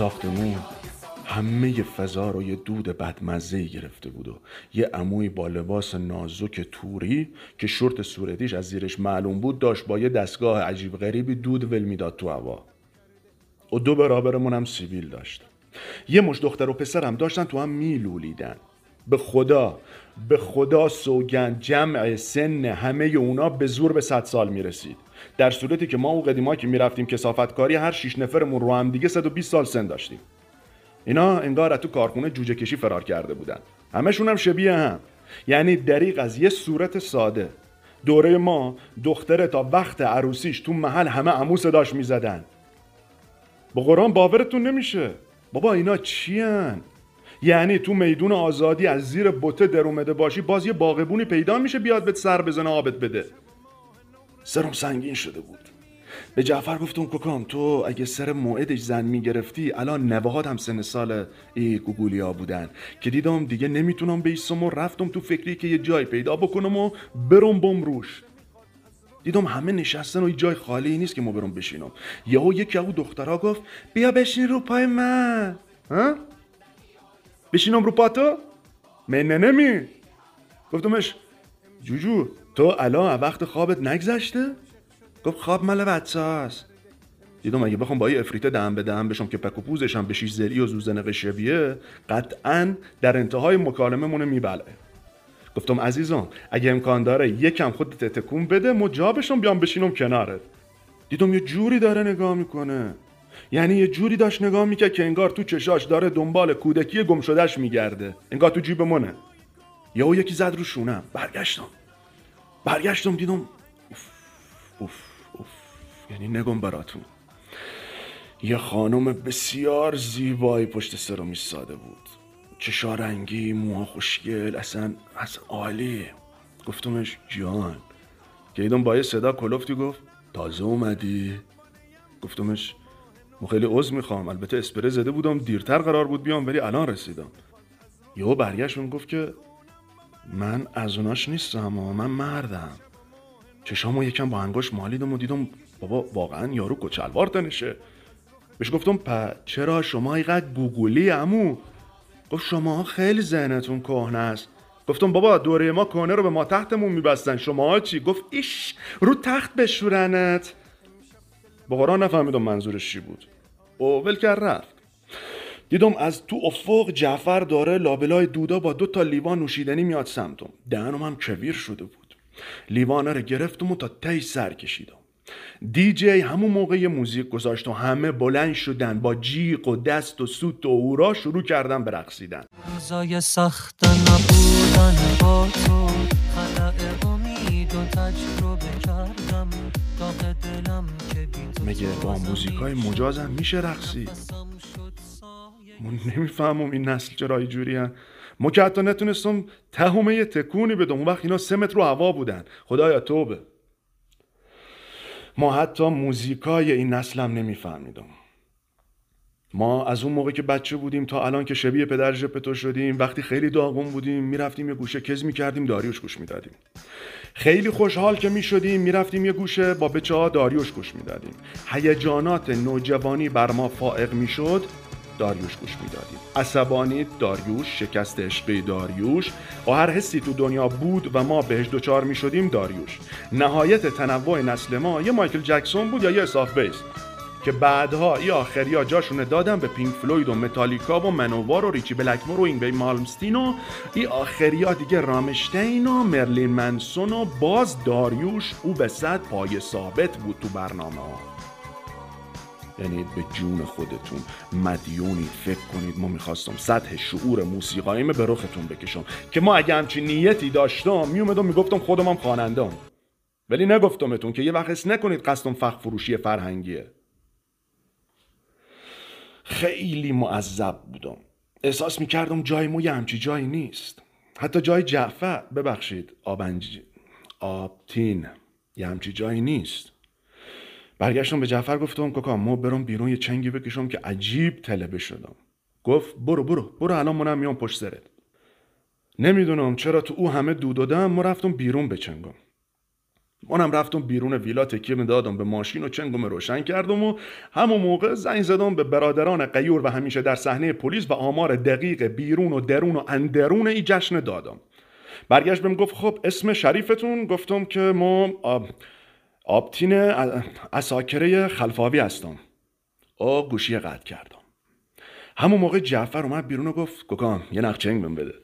ساختمون همه فضا رو یه دود بدمزه گرفته بود و یه عموی با لباس نازک توری که شورت صورتیش از زیرش معلوم بود داشت با یه دستگاه عجیب غریبی دود ول می‌داد تو هوا. و دو برابرمون هم سیبیل داشت. یه مش دختر و پسرم داشتن تو هم میلولیدن. به خدا به خدا سوگند جمع سن همه اونا به زور به صد سال می‌رسید. در صورتی که ما او قدیما که می‌رفتیم کسافتکاری هر شیش نفرمون رو هم دیگه 120 سال سن داشتیم. اینا انگار تو کارخونه جوجه کشی فرار کرده بودن. همشون هم شبیه هم. یعنی دریق از یه صورت ساده. دوره ما دختره تا وقت عروسیش تو محل همه عمو صداش می‌زدن. با قرآن باورتون نمیشه. بابا اینا چیان یعنی تو میدون آزادی از زیر بوته در اومده باشی باز یه باغبونی پیدا میشه بیاد بهت سر بزنه آبت بده. سرم سنگین شده بود. به جعفر گفتم کوکام تو اگه سر موعدش زن می‌گرفتی الان نوهات هم سن سال ای گوگولیا بودن. که دیدم دیگه نمی‌تونم بیستم و رفتم تو فکری که یه جای پیدا بکنم و برم بم روش. دیدم همه نشستن و یه جای خالی نیست که ما برم بشینم. یهو یکی او دخترها گفت بیا بشین رو پای من. ها؟ بشینم رو پاتو؟ من نمی. گفتمش جوجو تو الان وقت خوابت نگذشته؟ گفت خواب مال بچه هست دیدم اگه بخوام با یه افریته دم به دم بشم که پک و پوزشم به شیش و زوزن شبیه قطعا در انتهای مکالمه مونه میبله. گفتم عزیزم اگه امکان داره یکم خودت تکون بده مجابشم بیام بشینم کنارت. دیدم یه جوری داره نگاه می‌کنه. یعنی یه جوری داشت نگاه می‌کرد که انگار تو چشاش داره دنبال کودکی گم شدهش میگرده. انگار تو جیب منه. یهو یکی زد رو شونم برگشتم. برگشتم دیدم اوف اوف اوف. یعنی نگم براتون. یه خانم بسیار زیبایی پشت سرم ایستاده بود. چشا رنگی موها خوشگل اصلا اصلا عالی. گفتمش جان. که ایدون با یه صدا کلفتی گفت تازه اومدی. گفتمش خیلی عضو می‌خوام. البته اسپره زده بودم دیرتر قرار بود بیام ولی الان رسیدم. یهو برگشت گفت که من از اوناش نیستم و من مردم. چشامو یکم با انگاش مالیدم و دیدم بابا واقعا یارو کچلوار تنشه. بهش گفتم په چرا شما اینقدر گوگولی امو گفت شما خیلی ذهنتون کهنه است. گفتم بابا دوره ما کهنه رو به ما تحتمون میبستن. شما چی؟ گفت ایش رو تخت بشورنت. به قرآن نفهمیدم منظورش چی بود. او ول کرد رفت. دیدم از تو افق جعفر داره لابلای دودا با دو تا لیوان نوشیدنی میاد سمتم. دهنم هم کویر شده بود. لیوانه رو گرفتم و تا تی سر کشیدم. دیجی همون موقع موزیک گذاشت و همه بلند شدن با جیغ و دست و سوت و اورا شروع کردن به رقصیدن. روزای سخت موزیکای مجاز هم میشه سایه من نمی‌فهمم این نسل چرا اینجوری. ما که حتی نتونستم تهمه یه تکونی بدم. اون وقت اینا سه متر رو هوا بودن. خدایا توبه. ما حتی موزیکای این نسل هم نمیفهمیدم. ما از اون موقع که بچه بودیم تا الان که شبیه پدر ژپتو شدیم وقتی خیلی داغون بودیم می‌رفتیم یه گوشه کز می‌کردیم داریوش گوش می‌دادیم. خیلی خوشحال که می‌شدیم می‌رفتیم یه گوشه با بچه ها داریوش گوش می‌دادیم. هیجانات نوجوانی بر ما فائق می‌شد داریوش گوش می‌دادیم. عصبانی داریوش شکست عشقی داریوش. و هر حسی تو دنیا بود و ما بهش دوچار می‌شدیم داریوش. نهایت تنوع نسل ما یه مایکل جکسون بود یا یه Ace of Base. که بعدها ای آخریا جاشونه دادن به پینک فلوید و متالیکا و منوار و ریچی بلکمور و اینگوی مالمستین و ای آخریا دیگه رامشتین و مرلین منسون و باز داریوش او به صد پای ثابت بود تو برنامه ها. یعنی به جون خودتون مدیونی فکر کنید ما می‌خواستم سطح شعور موسیقاییمه به رختون بکشم که ما اگه همچین نیتی داشتم میومدم می‌گفتم خودم هم خوانندم ولی نگفتمتون که یه وقت نکنید قصدم فخ فروشی فرهنگیه. خیلی معذب بودم. احساس می‌کردم جای مو یه همچی جایی نیست. حتی جای جعفر ببخشید آبنج آبتین یه همچی جایی نیست. برگشتم به جعفر گفتم کاکا ما برم بیرون یه چنگی بکشم که عجیب طلبه شدم. گفت برو برو برو الان منم میام پشت سرت. نمی‌دونم چرا تو او همه دود دادم ما رفتم بیرون بچنگم. منم رفتم بیرون ویلا تکیه دادم به ماشین و چنگم روشن کردم و همون موقع زنگ زدم به برادران قیور و همیشه در صحنه پلیس و آمار دقیق بیرون و درون و اندرون ای جشن دادم. برگشت بهم گفت خب اسم شریفتون؟ گفتم که ما آب... آبتین اساکره خلفاوی هستم. او گوشی قطع کردم. همون موقع جعفر اومد بیرون و گفت گکام یه نخ چنگ بهم بده.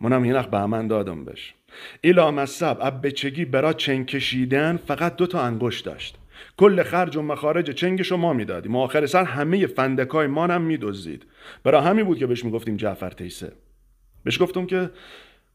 منم یه نخ به من دادم بش ایلا مصب اب بچگی برا چنگ کشیدن فقط دو تا انگشت داشت. کل خرج و مخارج چنگش رو ما می‌دادیم. آخر سر همه فندکای مانم میدزدید. برا همین بود که بهش می‌گفتیم جعفر تیسه. بهش گفتم که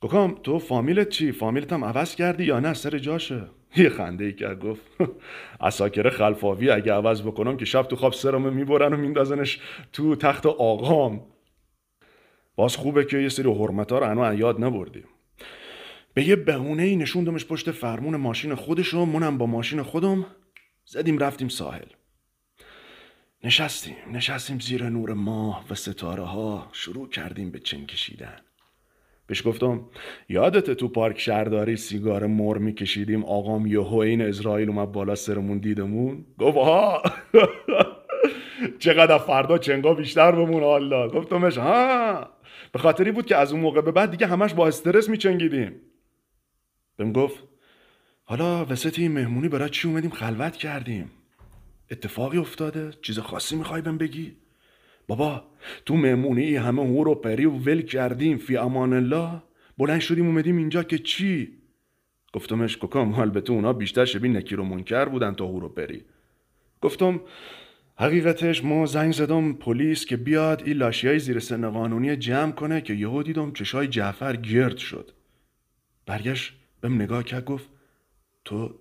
گکام تو فامیلت چی؟ فامیلت هم عوض کردی یا نه؟ سر جاشه. یه خنده ای کرد گفت اساکر خلفاوی اگه عوض بکنم که شب تو خواب سرمو می‌برن و میندازنش تو تخت آقام. باز خوبه که یه سری حرمت ها رو یاد نبردیم. به یه بهونه ای نشوندمش پشت فرمون ماشین خودش و منم با ماشین خودم زدیم رفتیم ساحل. نشستیم نشستیم زیر نور ماه و ستاره ها شروع کردیم به چنگ کشیدن. بهش گفتم یادت تو پارک شهرداری سیگار مر میکشیدیم؟ آقام یهو این اسرائیل اومد بالا سرمون دیدمون. گفت ها چقدر فردا چنگا بیشتر بمون حالا. گفتمش ها به خاطری بود که از اون موقع به بعد دیگه همش با استرس میچنگیدیم. بهم گفت حالا وسط این مهمونی برای چی اومدیم خلوت کردیم؟ اتفاقی افتاده چیز خاصی می‌خوای بهم بگی؟ بابا تو مهمونی همه هور و پری و ول کردیم فی امان الله. بلند شدیم اومدیم اینجا که چی؟ گفتمش کوکام البته اونا بیشتر شبیه نکیر و منکر بودن تا هور و پری. گفتم حقیقتش ما زنگ زدم پلیس که بیاد این لاشی های زیر سن قانونی جمع کنه که یهو دیدم چشای جعفر گرد شد. برگشت. بهم نگاه کرد گفت تو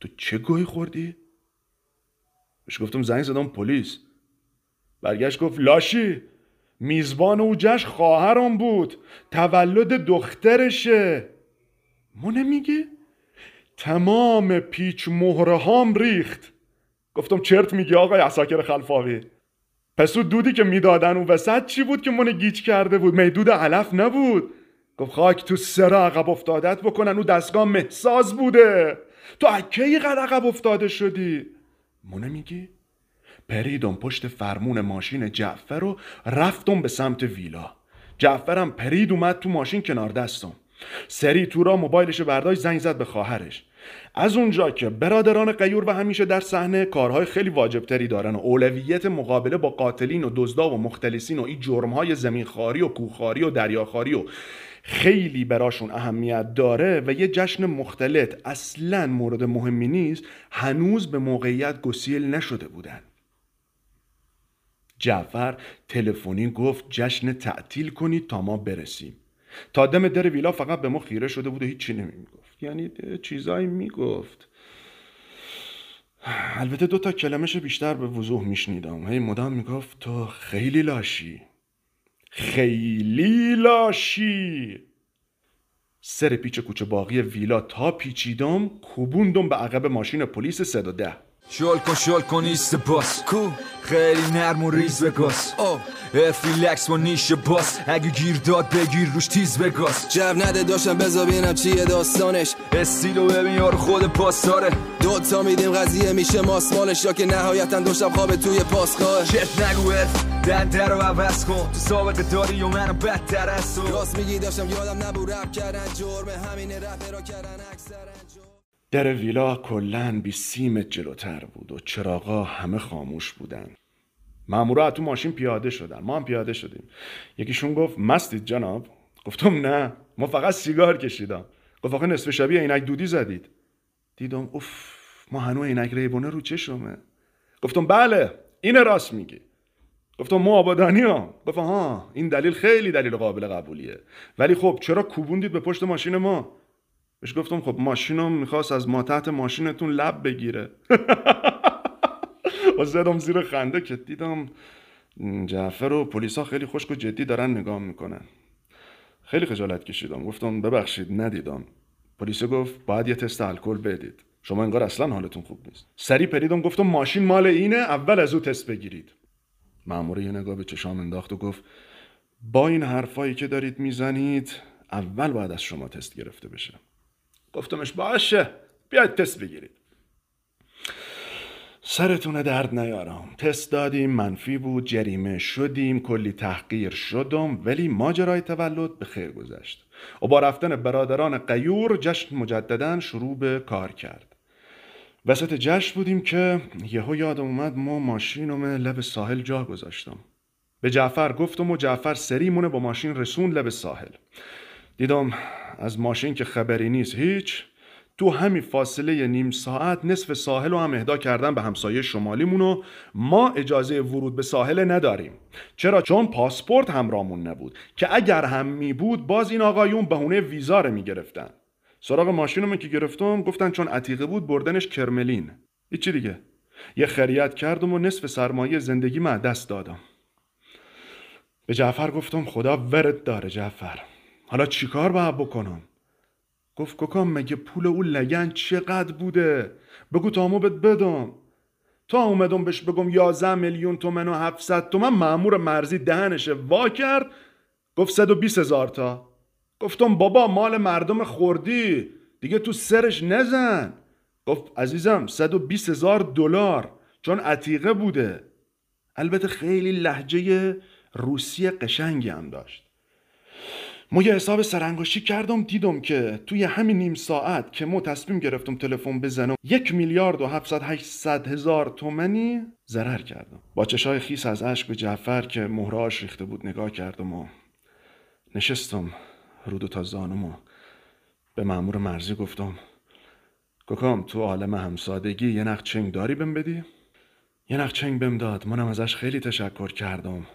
تو چه گوهی خوردی؟ بهش گفتم زنگ زدم پلیس. برگشت گفت لاشی میزبان او جشن خواهرم بود تولد دخترشه. ما نمیگی؟ تمام پیچ مهره هام ریخت. گفتم چرت میگی آقای اساکر خلفاوی؟ پس دودی که می‌دادن اون وسط چی بود که من گیج کرده بود؟ میدود علف نبود. گفت خاک تو سر عقب افتادت بکنن او دستگاه محساز بوده. تو اکی قد عقب افتاده شدی؟ مونه میگی؟ پریدم پشت فرمون ماشین جعفر و رفتم به سمت ویلا. جعفرم پرید اومد تو ماشین کنار دستم. سری تو را موبایلش برداشت زنگ زد به خواهرش. از اونجا که برادران قیور و همیشه در صحنه کارهای خیلی واجبتری دارن و اولویت مقابله با قاتلین و دزدا و مختلسین و این جرمهای زمینخواری و کوخاری و دریاخواری و خیلی براشون اهمیت داره و یه جشن مختلط اصلا مورد مهمی نیست هنوز به موقعیت گسیل نشده بودن. جعفر تلفنی گفت جشن تعطیل کنید تا ما برسیم. تا دم در ویلا فقط به ما خیره شده بود و هیچی نمی‌گفت. یعنی چیزایی می‌گفت. البته دو تا کلمش بیشتر به وضوح میشنیدم. هی مدام می‌گفت تو خیلی لاشی. خیلی لاشی. سر پیچ کوچه باقی ویلا تا پیچیدم کوبوندم به عقب ماشین پلیس صد و ده شل کن شل کن ایست باس کو؟ خیلی نرم و ریز بگاس افیلکس و نیش باس اگه گیر داد بگیر روش تیز بگاس جب نده داشتم بزا بینم چیه داستانش. استیلو ببین یار خود پاساره دو تا میدیم قضیه میشه ماسمالش یا که نهایتا دوشم خواب توی پاسگاه. چت نگو اف دنده رو عوض کن. تو سابقه داری و منو بدتر از تو راست میگی داشتم یادم نبود رپ کردن جرم همین رپ را کردن اکثرا. جرم در ویلا کلا بی سیمت جلوتر بود و چراغا همه خاموش بودن مامورا تو ماشین پیاده شدن. ما هم پیاده شدیم. یکیشون گفت مستید جناب. گفتم نه ما فقط سیگار کشیدم. گفت آخه نصف شبیه عینک دودی زدید. دیدم اوف ما هنوز عینک ریبونه رو چشمه. گفتم بله این راست میگی. گفتم ما آبادانی هم. گفت ها این دلیل خیلی دلیل قابل قبولیه. ولی خب چرا کوبوندید به پشت ماشین ما؟ بهش گفتم خب ماشینم می‌خواست از ما تحت ماشینتون لب بگیره. و زدم زیر خنده که دیدم جعفر و پلیسا خیلی خشک و جدی دارن نگاه می‌کنن. خیلی خجالت کشیدم. گفتم ببخشید ندیدم. پلیس گفت باید یه تست الکل بدید. شما انگار اصلا حالتون خوب نیست. سری پریدم گفتم ماشین مال اینه اول از او تست بگیرید. مامور یه نگاه به چشام انداخت و گفت با این حرفایی که دارید می‌زنید اول باید از شما تست گرفته بشه. گفتمش باشه بیاید تست بگیرید. سرتون درد نیارم تست دادیم منفی بود جریمه شدیم کلی تحقیر شدم ولی ماجرای تولد به خیر گذشت. و با رفتن برادران قیور جشن مجددا شروع به کار کرد. وسط جشن بودیم که یهو یادم اومد ما ماشینم لب ساحل جا گذاشتم. به جعفر گفتم و جعفر سری مونه با ماشین رسون لب ساحل. دیدم از ماشین که خبری نیست هیچ. تو همین فاصله نیم ساعت نصف ساحل رو هم اهدا کردن به همسایه شمالیمون و ما اجازه ورود به ساحل نداریم. چرا؟ چون پاسپورت همراهمون نبود. که اگر هم می بود باز این آقایون بهونه ویزا رو می‌گرفتن. سراغ ماشینمون که گرفتم گفتن چون عتیقه بود بردنش کرملین. هیچی دیگه. یه خریت کردم و نصف سرمایه زندگی من دست دادم. به جعفر گفتم خدا ورد داره جعفر. حالا چیکار باید بکنم؟ گفت ککام مگه پول او لگن چقدر بوده؟ بگو تامو بهت بدم. تا اومدم بهش بگم 11 میلیون تومن و 700 تومن مامور مرزی دهنش وا کرد؟ گفت 120 هزار تا. گفتم بابا مال مردم خوردی. دیگه تو سرش نزن. گفت عزیزم 120 هزار دلار چون عتیقه بوده. البته خیلی لحجه روسی قشنگی هم داشت. ما یه حساب سرانگشتی کردم دیدم که توی همین نیم ساعت که ما تصمیم گرفتم تلفن بزنم یک میلیارد و 700 800 هزار تومنی ضرر کردم با چشای خیس از اشک به جعفر که مهراش ریخته بود نگاه کردم و نشستم رو دو تا زانم و به مامور مرزی گفتم ککام تو عالم همسادگی یه نخ چنگ داری بهم بدی؟ یه نخ چنگ داد منم ازش خیلی تشکر کردم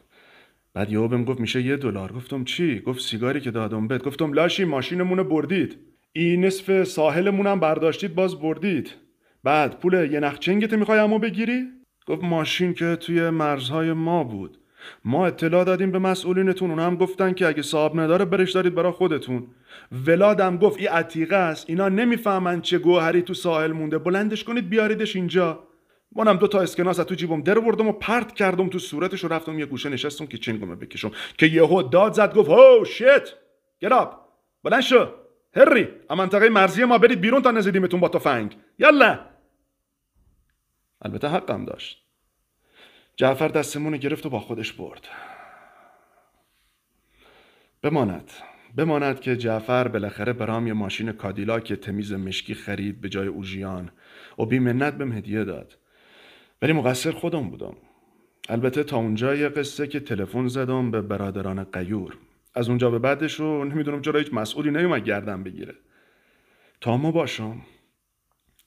بعد یهو بهم گفت میشه یه دلار. گفتم چی؟ گفت سیگاری که دادم بهت. گفتم لاشی ماشینمونو بردید. این نصف ساحلمونم برداشتید باز بردید. بعد پول یه نخچنگت می‌خوای امو بگیری؟ گفت ماشین که توی مرزهای ما بود. ما اطلاع دادیم به مسئولینتون. اونا هم گفتن که اگه صاحب نداره برش دارید برا خودتون. ولادم گفت این عتیقه است. اینا نمی‌فهمن چه گوهری تو ساحل مونده. بلندش کنید بیاریدش اینجا. منم دو تا اسکناس از تو جیبم در بردم و پرت کردم تو صورتش و رفتم یه گوشه نشستم که چنگمه بکشم. که یهو داد زد گفت هو شت گراب بلند شو! هری! منطقه مرزی ما برید بیرون تا نزدیمتون با تفنگ. یلا! البته حقم داشت. جعفر دستمون گرفت و با خودش برد. بماند. بماند که جعفر بالاخره برام یه ماشین کادیلاک تمیز مشکی خرید به جای اوژیان. و بی منت بهم هدیه داد. ولی مقصر خودم بودم. البته تا اونجا یه قصه که تلفن زدم به برادران قیور. از اونجا به بعدش رو نمی‌دونم چرا هیچ مسئولی نیومد گردن بگیره. تا ما باشم.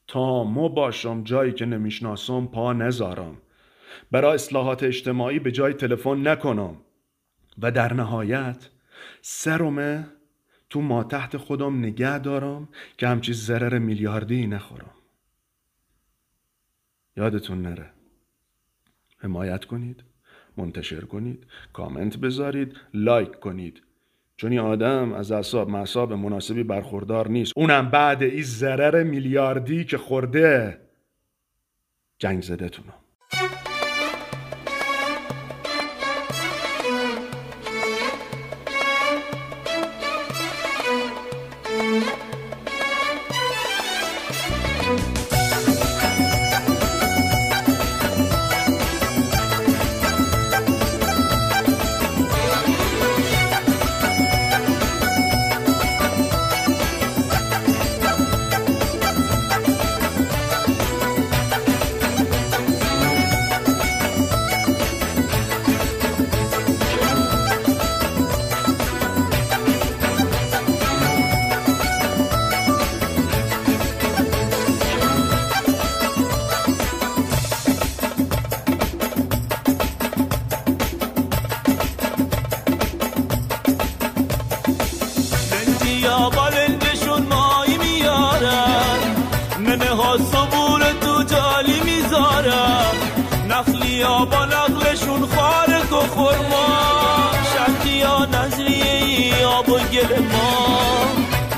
تا ما باشم جایی که نمی‌شناسم پا نذارم برای اصلاحات اجتماعی به جای تلفن نکنم. و در نهایت سرمه تو ما تحت خودم نگه دارم که همچی ضرر میلیاردی نخورم. یادتون نره. حمایت کنید منتشر کنید کامنت بذارید لایک کنید. چون این آدم از اعصاب معصاب مناسبی برخوردار نیست. اونم بعد این ضرر میلیاردی که خورده. جنگ زده تونم گل ما.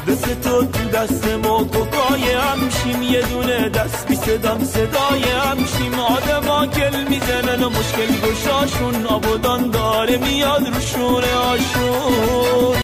دست تو تو دست ما کوکای همشیم یه دونه دست بی صدام صدای همشیم آدما گل می‌زنن و مشکل گشاشون. آبادان داره میاد روشونه هاشون